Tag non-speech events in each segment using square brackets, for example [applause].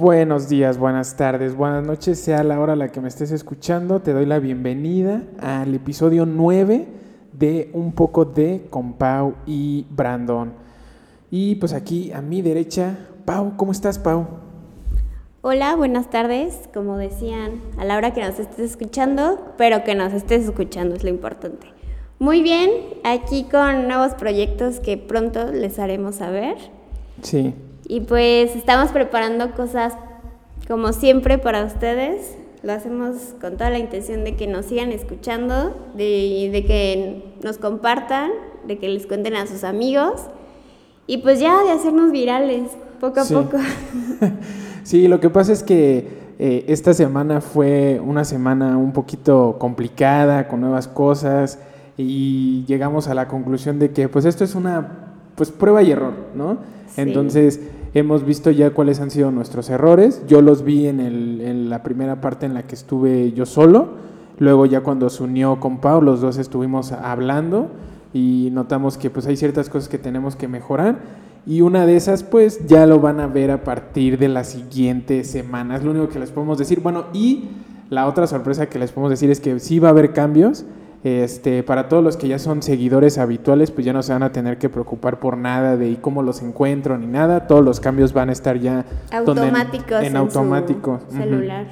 Buenos días, buenas tardes, buenas noches, sea la hora a la que me estés escuchando, te doy la bienvenida al episodio 9 de Un poco de con Pau y Brandon. Y pues aquí a mi derecha, Pau, ¿cómo estás, Pau? Hola, buenas tardes. Como decían, a la hora que nos estés escuchando, pero que nos estés escuchando es lo importante. Muy bien, aquí con nuevos proyectos que pronto les haremos saber. Sí. Y pues estamos preparando cosas como siempre para ustedes. Lo hacemos con toda la intención de que nos sigan escuchando, de, de que nos compartan, de que les cuenten a sus amigos y pues ya de hacernos virales poco a Sí. poco. [laughs] Sí, lo que pasa es que eh, esta semana fue una semana un poquito complicada, con nuevas cosas, y llegamos a la conclusión de que pues esto es una pues prueba y error, ¿no? Sí. Entonces hemos visto ya cuáles han sido nuestros errores. Yo los vi en, el- en la primera parte en la que estuve yo solo. Luego ya cuando se unió con Pau, los dos estuvimos hablando y notamos que pues hay ciertas cosas que tenemos que mejorar. Y una de esas pues ya lo van a ver a partir de las siguientes semanas. Lo único que les podemos decir. Bueno, y la otra sorpresa que les podemos decir es que sí va a haber cambios. Este, para todos los que ya son seguidores habituales, pues ya no se van a tener que preocupar por nada de cómo los encuentro ni nada. Todos los cambios van a estar ya Automáticos en, automático su celular.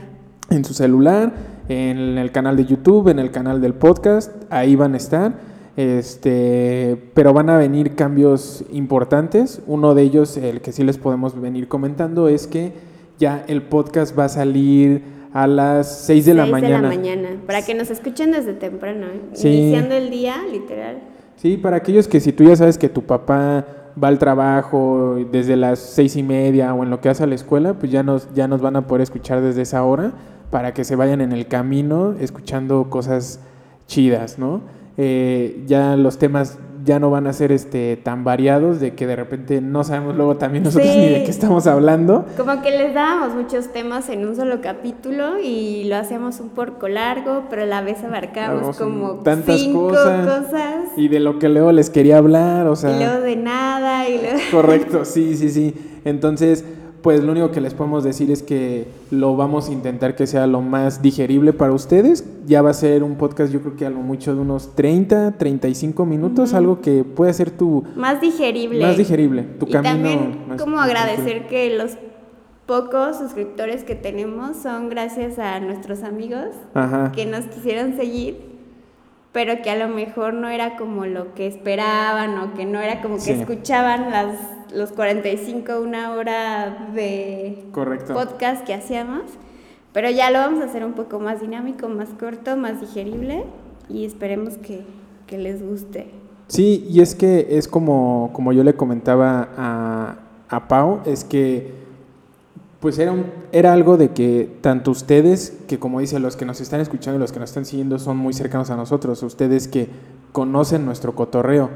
En su celular, en el canal de YouTube, en el canal del podcast, ahí van a estar. Este, pero van a venir cambios importantes. Uno de ellos, el que sí les podemos venir comentando, es que ya el podcast va a salir a las 6 de la mañana. mañana, para que nos escuchen desde temprano, ¿eh? Sí. iniciando el día, literal. Sí, para aquellos que si tú ya sabes que tu papá va al trabajo desde las seis y media o en lo que hace a la escuela, pues ya nos, ya nos van a poder escuchar desde esa hora para que se vayan en el camino escuchando cosas chidas, ¿no? Eh, ya los temas ya no van a ser este, tan variados de que de repente no sabemos luego también nosotros Sí. ni de qué estamos hablando. Como que les dábamos muchos temas en un solo capítulo y lo hacíamos un poco largo, pero a la vez abarcamos como tantas cinco cosas. cosas, Y de lo que luego les quería hablar, o sea... y luego de nada y luego... Correcto, sí, sí, sí. Entonces, pues lo único que les podemos decir es que lo vamos a intentar que sea lo más digerible para ustedes. Ya va a ser un podcast, yo creo que a lo mucho de unos 30, 35 minutos, algo que puede ser tu Más digerible. más digerible, tu y camino. también más- como más agradecer que los pocos suscriptores que tenemos son gracias a nuestros amigos Ajá. que nos quisieron seguir, pero que a lo mejor no era como lo que esperaban o que no era como que Sí. escuchaban las, los 45, una hora de Correcto. podcast que hacíamos. Pero ya lo vamos a hacer un poco más dinámico, más corto, más digerible y esperemos que, que les guste. Sí, y es que es como, como yo le comentaba a, a Pau, es que pues era, un- era algo de que tanto ustedes, que como dice, los que nos están escuchando y los que nos están siguiendo son muy cercanos a nosotros, ustedes que conocen nuestro cotorreo,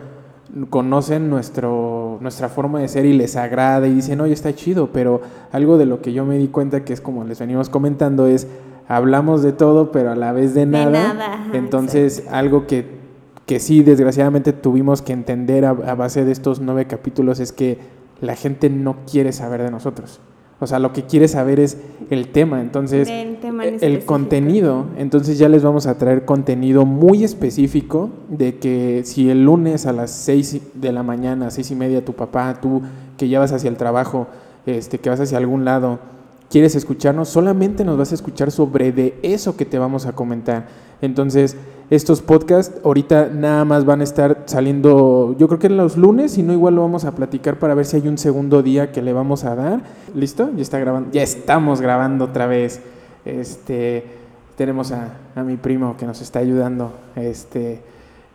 conocen nuestro, nuestra forma de ser y les agrada y dicen, oye, está chido, pero algo de lo que yo me di cuenta que es como les venimos comentando es, hablamos de todo, pero a la vez de nada. nada, ajá, Entonces, algo que, que sí, desgraciadamente tuvimos que entender a, a base de estos nueve capítulos es que la gente no quiere saber de nosotros. O sea, lo que quiere saber es el tema. Entonces, tema en el contenido. Entonces ya les vamos a traer contenido muy específico de que si el lunes a las 6 de la mañana, seis y media, tu papá, tú que ya vas hacia el trabajo, este, que vas hacia algún lado, quieres escucharnos, solamente nos vas a escuchar sobre de eso que te vamos a comentar. Entonces, estos podcasts ahorita nada más van a estar saliendo, yo creo que en los lunes, si no igual lo vamos a platicar para ver si hay un segundo día que le vamos a dar. ¿Listo? Ya está grabando, ya estamos grabando otra vez. Este, tenemos a, a mi primo que nos está ayudando. Este,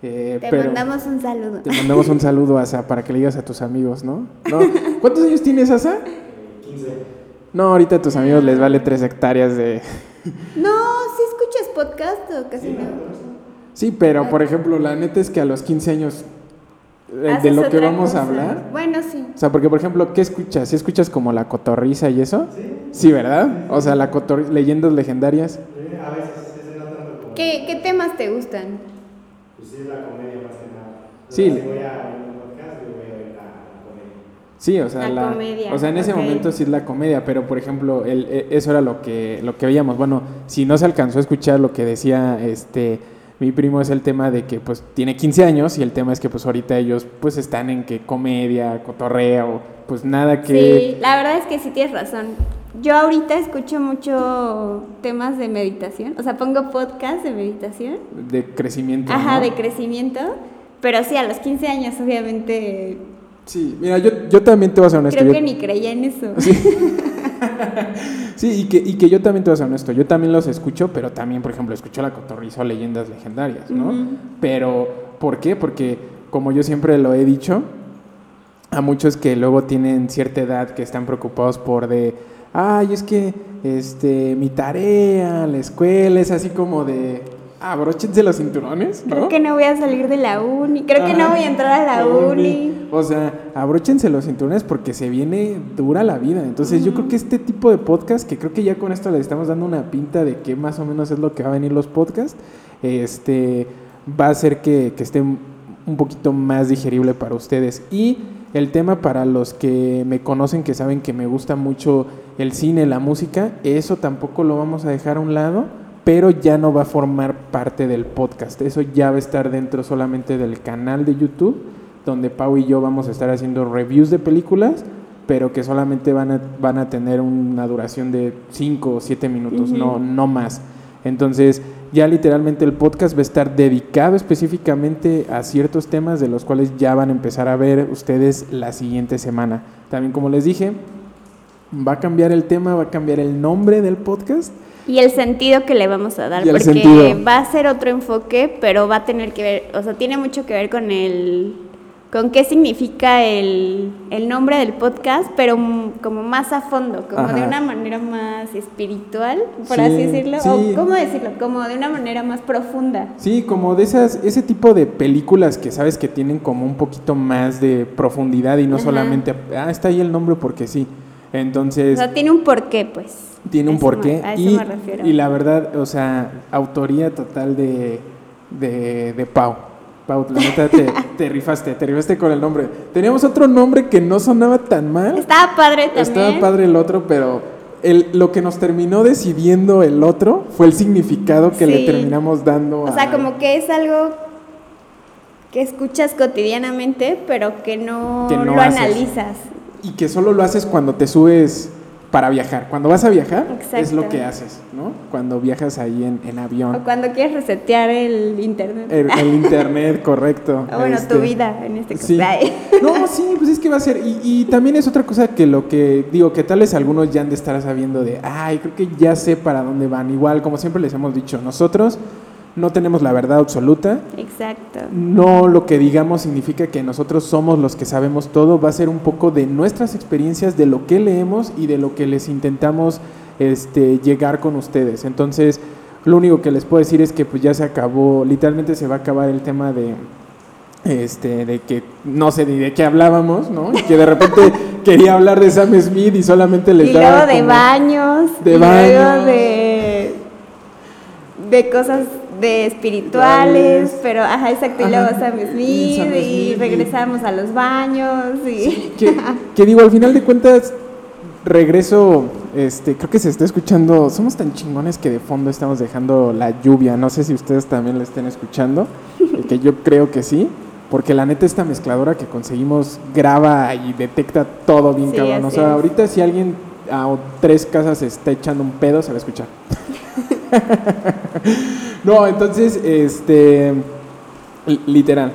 eh, Te pero mandamos un saludo. te mandamos un saludo, Asa, para que le digas a tus amigos, ¿no? ¿No? ¿Cuántos años tienes, Asa? 15. No, ahorita a tus amigos les vale tres hectáreas de... No, ¿sí escuchas podcast o casi no? Sí, pero por ejemplo, la neta es que a los 15 años eh, de lo que vamos a hablar... Bueno, sí. O sea, porque por ejemplo, ¿qué escuchas? ¿Sí escuchas como la cotorriza y eso? Sí. ¿verdad? O sea, la cotorriza, leyendas legendarias. A veces como. ¿Qué, ¿Qué temas te gustan? Pues sí, es la comedia más que nada. Sí. Si voy a ver un podcast, yo voy a ver la Sí, o sea, La comedia, o sea, en ese momento sí es la comedia, pero por ejemplo, el, e- eso era lo que lo que veíamos. Bueno, si no se alcanzó a escuchar lo que decía este mi primo es el tema de que pues tiene 15 años y el tema es que pues ahorita ellos pues están en que comedia, cotorreo, pues nada que Sí, la verdad es que sí tienes razón. Yo ahorita escucho mucho temas de meditación, o sea, pongo podcast de meditación, de crecimiento. ajá, ¿no? de crecimiento, pero sí, a los 15 años obviamente Sí, mira, yo, yo también te voy a ser honesto. creo yo- que ni creía en eso. Sí, [laughs] [laughs] y que, y que yo también te voy a ser honesto, yo también los escucho, pero también, por ejemplo, escucho la cotorriza o leyendas legendarias, ¿no? Pero, ¿por qué? Porque, como yo siempre lo he dicho, a muchos que luego tienen cierta edad que están preocupados por de, ay, es que, este, mi tarea, la escuela, es así como de, abróchense los cinturones, ¿no? Creo que no voy a salir de la uni, creo que no Ajá, voy a entrar a la uni. O sea, abróchense los cinturones porque se viene dura la vida. Entonces, yo creo que este tipo de podcast, que creo que ya con esto le estamos dando una pinta de que más o menos es lo que va a venir los podcasts, este, va a hacer que, que esté un poquito más digerible para ustedes. Y el tema para los que me conocen, que saben que me gusta mucho el cine, la música, eso tampoco lo vamos a dejar a un lado, pero ya no va a formar parte del podcast. Eso ya va a estar dentro solamente del canal de YouTube, donde Pau y yo vamos a estar haciendo reviews de películas, pero que solamente van a, van a tener una duración de 5 o 7 minutos, no, no más. Entonces, ya literalmente el podcast va a estar dedicado específicamente a ciertos temas de los cuales ya van a empezar a ver ustedes la siguiente semana. También como les dije, va a cambiar el tema, va a cambiar el nombre del podcast. Y el sentido que le vamos a dar, porque sentido. va a ser otro enfoque, pero va a tener que ver, o sea, tiene mucho que ver con el, con qué significa el, el nombre del podcast, pero como más a fondo, como de una manera más espiritual, por Sí, así decirlo, sí. o cómo decirlo, como de una manera más profunda. Sí, como de esas, ese tipo de películas que sabes que tienen como un poquito más de profundidad y no Ajá. solamente, ah, está ahí el nombre porque sí. O Entonces, sea, tiene un porqué, pues. Tiene un eso me- porqué. a eso y, me refiero. y la verdad, o sea, autoría total de, de, de Pau. Pau, la neta te, [laughs] te rifaste, te rifaste con el nombre. Teníamos otro nombre que no sonaba tan mal. Estaba padre también. Estaba padre el otro, pero el, lo que nos terminó decidiendo el otro fue el significado que le terminamos dando. O sea, como que es algo que escuchas cotidianamente, pero que no, Que no lo haces. analizas. Y que solo lo haces cuando te subes para viajar. Cuando vas a viajar, es lo que haces, ¿no? Cuando viajas ahí en, en avión. O cuando quieres resetear el internet. El, el [laughs] internet, correcto. o bueno, Este, tu vida en este caso. Sí. [laughs] No, sí, pues es que va a ser. Y, y también es otra cosa que lo que digo, que tal vez algunos ya han de estar sabiendo de, ay, creo que ya sé para dónde van. Igual, como siempre les hemos dicho, nosotros no tenemos la verdad absoluta. Exacto. No lo que digamos significa que nosotros somos los que sabemos todo, va a ser un poco de nuestras experiencias, de lo que leemos y de lo que les intentamos este, llegar con ustedes. Entonces, lo único que les puedo decir es que pues ya se acabó, literalmente se va a acabar el tema de este de que no sé ni de qué hablábamos, ¿no? Y que de repente [laughs] quería hablar de Sam Smith y solamente les Y daba luego de como- baños. de y luego baños. de, de cosas de espirituales, pero ajá, exacto. Y luego Sam Smith, Sam y, Smith, y- regresamos a los baños. Y... [laughs] que, que digo, al final de cuentas, regreso, este, creo que se está escuchando, somos tan chingones que de fondo estamos dejando la lluvia, no sé si ustedes también la estén escuchando, que yo creo que sí, porque la neta esta mezcladora que conseguimos graba y detecta todo bien Sí, cabrón, o sea, es. ahorita si alguien a tres casas está echando un pedo, se va a escuchar. [laughs] [laughs] no, entonces, este, li- literal,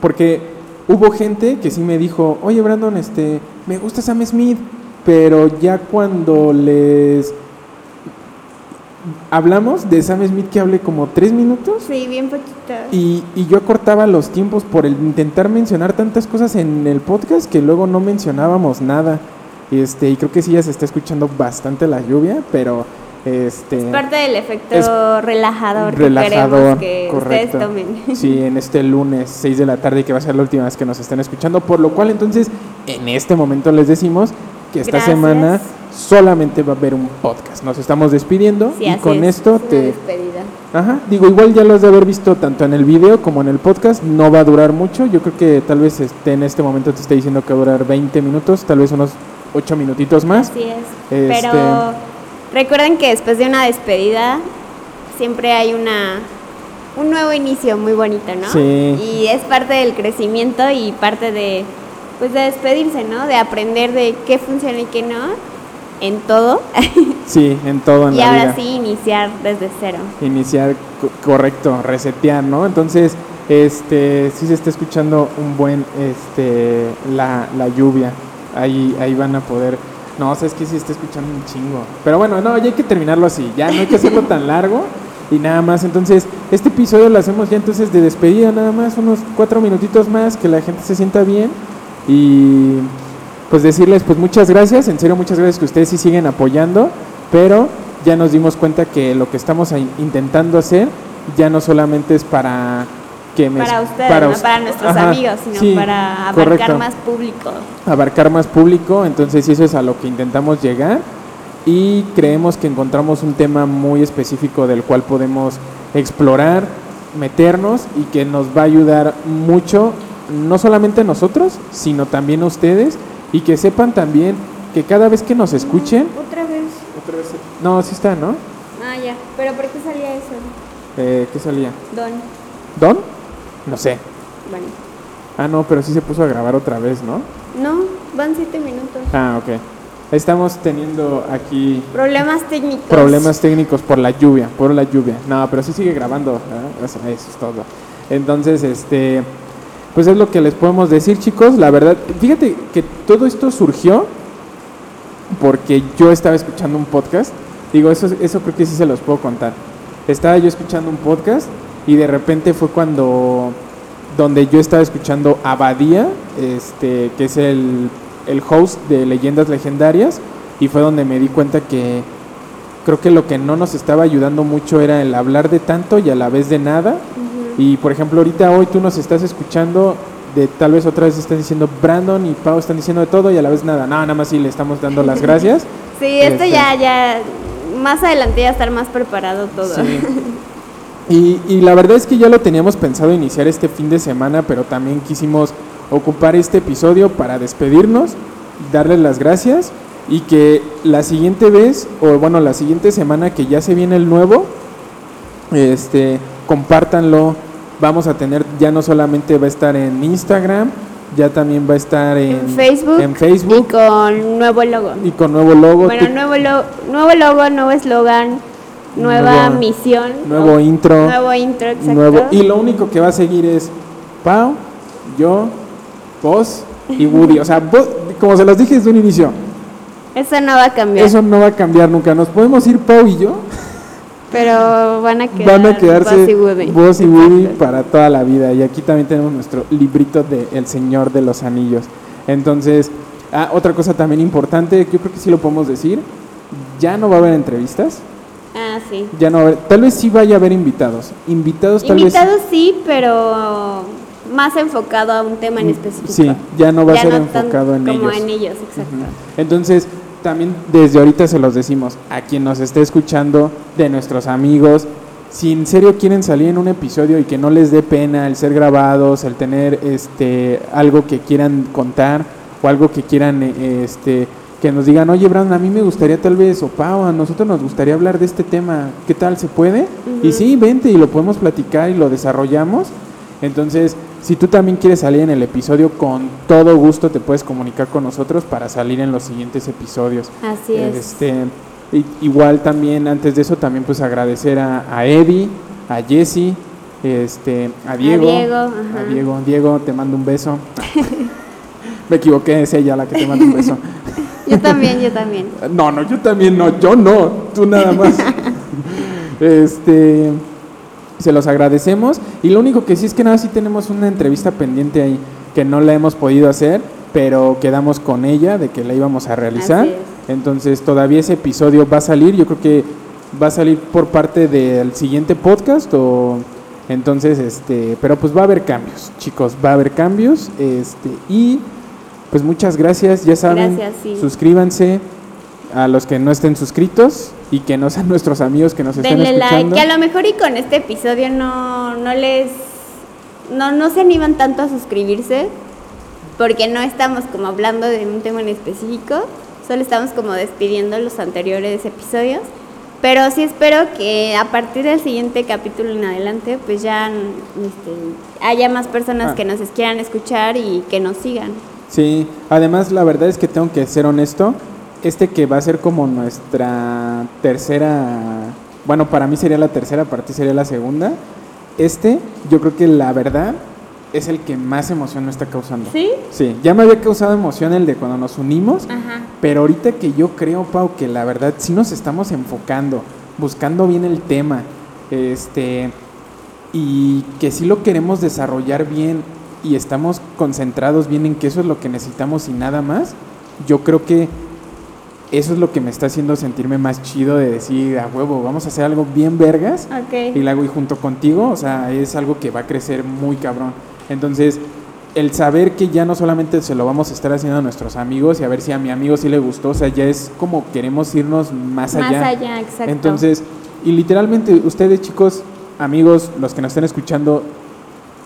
porque hubo gente que sí me dijo, oye Brandon, este, me gusta Sam Smith, pero ya cuando les hablamos de Sam Smith que hablé como tres minutos Sí, bien poquito. y, y yo acortaba los tiempos por el intentar mencionar tantas cosas en el podcast que luego no mencionábamos nada. Este, y creo que sí ya se está escuchando bastante la lluvia, pero este Es parte del efecto relajador, relajador, que queremos que correcto. ustedes tomen. [laughs] Sí, en este lunes 6 de la tarde que va a ser la última vez que nos estén escuchando, por lo cual entonces en este momento les decimos que esta Gracias. semana solamente va a haber un podcast. Nos estamos despidiendo Sí, y con es, esto es te despedida. Ajá, digo, igual ya lo has de haber visto tanto en el video como en el podcast, no va a durar mucho, yo creo que tal vez esté en este momento te esté diciendo que va a durar 20 minutos, tal vez unos 8 minutitos más. Así es. Este- Pero recuerden que después de una despedida siempre hay una un nuevo inicio muy bonito, ¿no? Sí. Y es parte del crecimiento y parte de pues de despedirse, ¿no? De aprender de qué funciona y qué no en todo [laughs] Sí, en todo en y la ahora vida. sí iniciar desde cero. Iniciar, co- correcto, resetear, ¿no? Entonces, este, sí se está escuchando un buen, este, la, la lluvia. Ahí, ahí van a poder. No, o sea, es que sí está escuchando un chingo. Pero bueno, no, ya hay que terminarlo así. Ya no hay que hacerlo tan largo y nada más. Entonces, este episodio lo hacemos ya entonces de despedida, nada más, unos cuatro minutitos más, que la gente se sienta bien y pues decirles pues muchas gracias, en serio muchas gracias que ustedes sí siguen apoyando, pero ya nos dimos cuenta que lo que estamos intentando hacer ya no solamente es para que me Para ustedes, no para nuestros Ajá, amigos, sino sí, para abarcar correcto. más público. abarcar más público, entonces eso es a lo que intentamos llegar y creemos que encontramos un tema muy específico del cual podemos explorar, meternos y que nos va a ayudar mucho, no solamente a nosotros, sino también a ustedes y que sepan también que cada vez que nos escuchen, Otra vez. no, sí está, ¿no? Ah, ya. Pero ¿por qué salía eso? Eh, ¿Qué salía? Don. ¿Don? No sé. Bueno. Ah, no, pero sí se puso a grabar otra vez, ¿no? No, van siete minutos. Ah, ok. Estamos teniendo aquí Problemas técnicos. problemas técnicos por la lluvia, por la lluvia. No, pero sí sigue grabando, ¿eh? eso, eso es todo. Entonces, este, pues es lo que les podemos decir, chicos. La verdad, fíjate que todo esto surgió porque yo estaba escuchando un podcast. Digo, eso, eso creo que sí se los puedo contar. Estaba yo escuchando un podcast y de repente fue cuando donde yo estaba escuchando a Badía, este, que es el, el host de Leyendas Legendarias, y fue donde me di cuenta que creo que lo que no nos estaba ayudando mucho era el hablar de tanto y a la vez de nada. Y por ejemplo, ahorita hoy tú nos estás escuchando, de tal vez otra vez están diciendo Brandon y Pau están diciendo de todo y a la vez nada. No, nada más sí le estamos dando las [laughs] gracias. Sí, esto Este. ya, ya, más adelante ya estar más preparado todo. Sí. [laughs] Y, y la verdad es que ya lo teníamos pensado iniciar este fin de semana, pero también quisimos ocupar este episodio para despedirnos, darles las gracias y que la siguiente vez, o bueno, la siguiente semana que ya se viene el nuevo, este, compártanlo. Vamos a tener, ya no solamente va a estar en Instagram, ya también va a estar en, En Facebook. en Facebook Y con nuevo logo. y con nuevo logo. Bueno, nuevo, lo- nuevo logo, nuevo eslogan, nueva misión. nuevo intro. Nuevo intro, exacto. nuevo. Y lo único que va a seguir es Pau, yo, vos y Woody. O sea, vos- como se los dije desde un inicio, Eso no va a cambiar. eso no va a cambiar nunca. Nos podemos ir Pau y yo, Pero van a quedar van a quedarse Buzz y Woody. vos y Woody para toda la vida. Y aquí también tenemos nuestro librito de El Señor de los Anillos. Entonces, ah, otra cosa también importante, que yo creo que sí lo podemos decir, ya no va a haber entrevistas. Ah, sí. Ya no tal vez sí vaya a haber invitados. Invitados tal vez. Invitados sí, pero más enfocado a un tema en específico. Sí, ya no va a ser no enfocado en como ellos. en ellos, exacto. Entonces, también desde ahorita se los decimos, a quien nos esté escuchando, de nuestros amigos, si en serio quieren salir en un episodio y que no les dé pena el ser grabados, el tener este algo que quieran contar o algo que quieran eh, este que nos digan, oye Brandon, a mí me gustaría tal vez, o Pau, a nosotros nos gustaría hablar de este tema, ¿qué tal? ¿Se puede? Y sí, vente y lo podemos platicar y lo desarrollamos. Entonces, si tú también quieres salir en el episodio, con todo gusto te puedes comunicar con nosotros para salir en los siguientes episodios. Así es. Este, igual también, antes de eso, también pues agradecer a, a Eddie, a Jesse, este, a Diego. Diego, a. Diego, Diego, te mando un beso. [laughs] Me equivoqué, es ella la que te manda un beso. [laughs] Yo también, yo también. No, no, yo también no, yo no, tú nada más. [laughs] este, se los agradecemos y lo único que sí es que nada, sí tenemos una entrevista pendiente ahí que no la hemos podido hacer, pero quedamos con ella de que la íbamos a realizar. Entonces todavía ese episodio va a salir, yo creo que va a salir por parte del siguiente podcast o entonces este, pero pues va a haber cambios, chicos, va a haber cambios, este y pues muchas gracias, ya saben, Gracias, sí. suscríbanse, a los que no estén suscritos y que no sean [laughs] nuestros amigos que nos estén Denle escuchando. like, que a lo mejor y con este episodio no, no les, no, no se animan tanto a suscribirse, porque no estamos como hablando de un tema en específico, solo estamos como despidiendo los anteriores episodios, pero sí espero que a partir del siguiente capítulo en adelante, pues ya este, haya más personas Ah. que nos quieran escuchar y que nos sigan. Sí, además la verdad es que tengo que ser honesto, este que va a ser como nuestra tercera, bueno, para mí sería la tercera, para ti sería la segunda. Este, yo creo que la verdad es el que más emoción me está causando. ¿Sí? Sí, ya me había causado emoción el de cuando nos unimos, Ajá. pero ahorita que yo creo, Pau, que la verdad sí nos estamos enfocando, buscando bien el tema, este, y que sí lo queremos desarrollar bien y estamos concentrados bien en que eso es lo que necesitamos y nada más, yo creo que eso es lo que me está haciendo sentirme más chido de decir, a huevo, vamos a hacer algo bien vergas y la hago y junto contigo, o sea, es algo que va a crecer muy cabrón. Entonces, el saber que ya no solamente se lo vamos a estar haciendo a nuestros amigos y a ver si a mi amigo sí le gustó, o sea, ya es como queremos irnos más allá. Más allá, exacto. Entonces, y literalmente ustedes chicos, amigos, los que nos estén escuchando,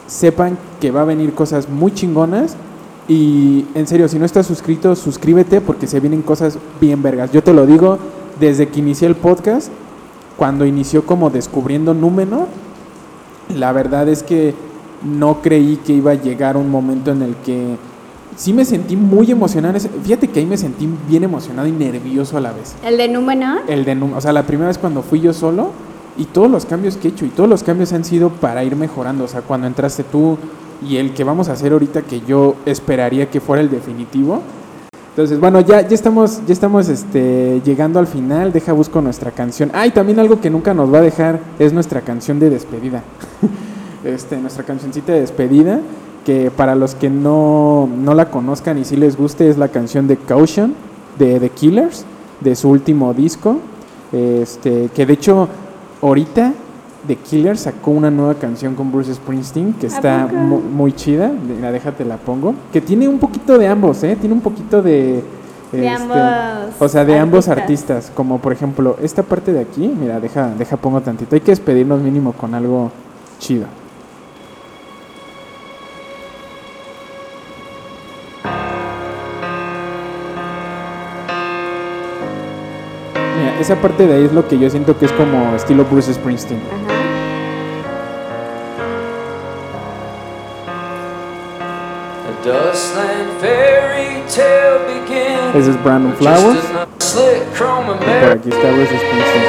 sepan que va a venir cosas muy chingonas y en serio, si no estás suscrito, suscríbete porque se vienen cosas bien vergas. Yo te lo digo desde que inicié el podcast, cuando inició como descubriendo Númenor, la verdad es que no creí que iba a llegar un momento en el que sí me sentí muy emocionado. Fíjate que ahí me sentí bien emocionado y nervioso a la vez. ¿El de Númenor? El de, Num- o sea, la primera vez cuando fui yo solo y todos los cambios que he hecho y todos los cambios han sido para ir mejorando. O sea, cuando entraste tú y el que vamos a hacer ahorita que yo esperaría que fuera el definitivo. Entonces, bueno, ya, ya estamos, ya estamos este, llegando al final. Deja busco nuestra canción. Ah, y también algo que nunca nos va a dejar es nuestra canción de despedida. [laughs] este, nuestra cancioncita de despedida. Que para los que no, no la conozcan y si les guste, es la canción de Caution de The Killers, de su último disco. Este, que de hecho, ahorita The Killers sacó una nueva canción con Bruce Springsteen que ¿A está mu- muy chida. La déjate la pongo. Que tiene un poquito de ambos, ¿eh? Tiene un poquito de. De este, ambos O sea, de ambos artistas. artistas. Como por ejemplo, esta parte de aquí. Mira, deja, deja pongo tantito. Hay que despedirnos mínimo con algo chido. Esa parte de ahí es lo que yo siento que es como estilo Bruce Springsteen. Ajá. Ese es Brandon Flowers. Y por aquí está Bruce Springsteen.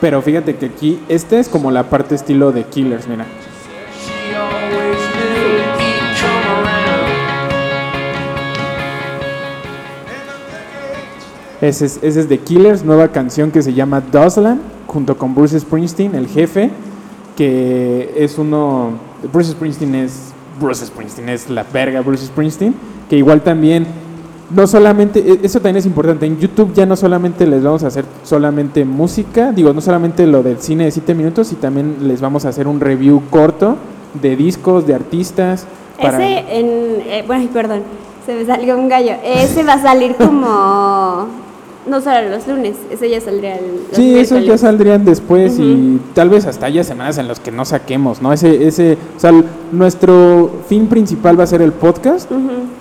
Pero fíjate que aquí, este es como la parte estilo de Killers, mira. Ese es, es de Killers, nueva canción que se llama Dustland, junto con Bruce Springsteen, el jefe, que es uno... Bruce Springsteen es... Bruce Springsteen es la verga Bruce Springsteen, que igual también... No solamente, e- eso también es importante, en YouTube ya no solamente les vamos a hacer solamente música, digo, no solamente lo del cine de 7 minutos, y también les vamos a hacer un review corto de discos, de artistas. Ese en... eh, bueno, perdón, se me salió un gallo. Ese va a salir como... No solo los lunes, ese ya saldría el... los Sí, esos ya saldrían después y tal vez hasta haya semanas en los que no saquemos, ¿no? Ese, ese, o sea, nuestro fin principal va a ser el podcast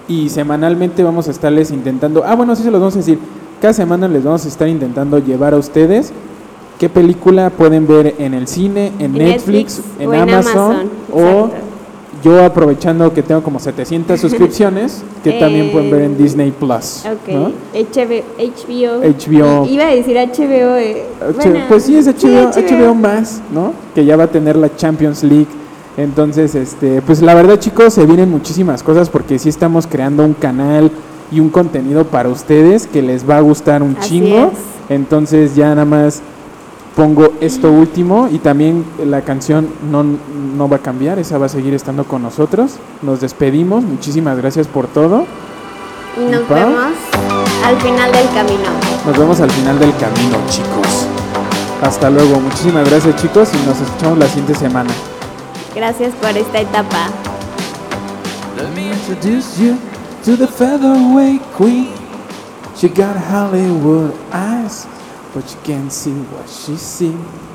y semanalmente vamos a estarles intentando, ah, bueno, sí se los vamos a decir, cada semana les vamos a estar intentando llevar a ustedes qué película pueden ver en el cine, en, En Netflix, Netflix en, Amazon, Amazon, o exacto. Yo aprovechando que tengo como 700 [laughs] suscripciones, que también pueden ver en Eh, Disney Plus, Ok, HBO. HBO. Iba a decir HBO. eh, bueno, pues sí, es sí, HBO, HBO más, ¿no? Que ya va a tener la Champions League. Entonces, este, pues la verdad, chicos, se vienen muchísimas cosas porque sí estamos creando un canal y un contenido para ustedes que les va a gustar un Así chingo. es. Entonces, ya nada más pongo esto último y también la canción no, no va a cambiar, esa va a seguir estando con nosotros. Nos despedimos, muchísimas gracias por todo. Y nos vemos al final del camino. Nos vemos al final del camino, chicos. Hasta luego. Muchísimas gracias, chicos, y nos escuchamos la siguiente semana. Gracias por esta etapa. Let me introduce you to the featherweight queen. She got Hollywood eyes, but you can't see what she see.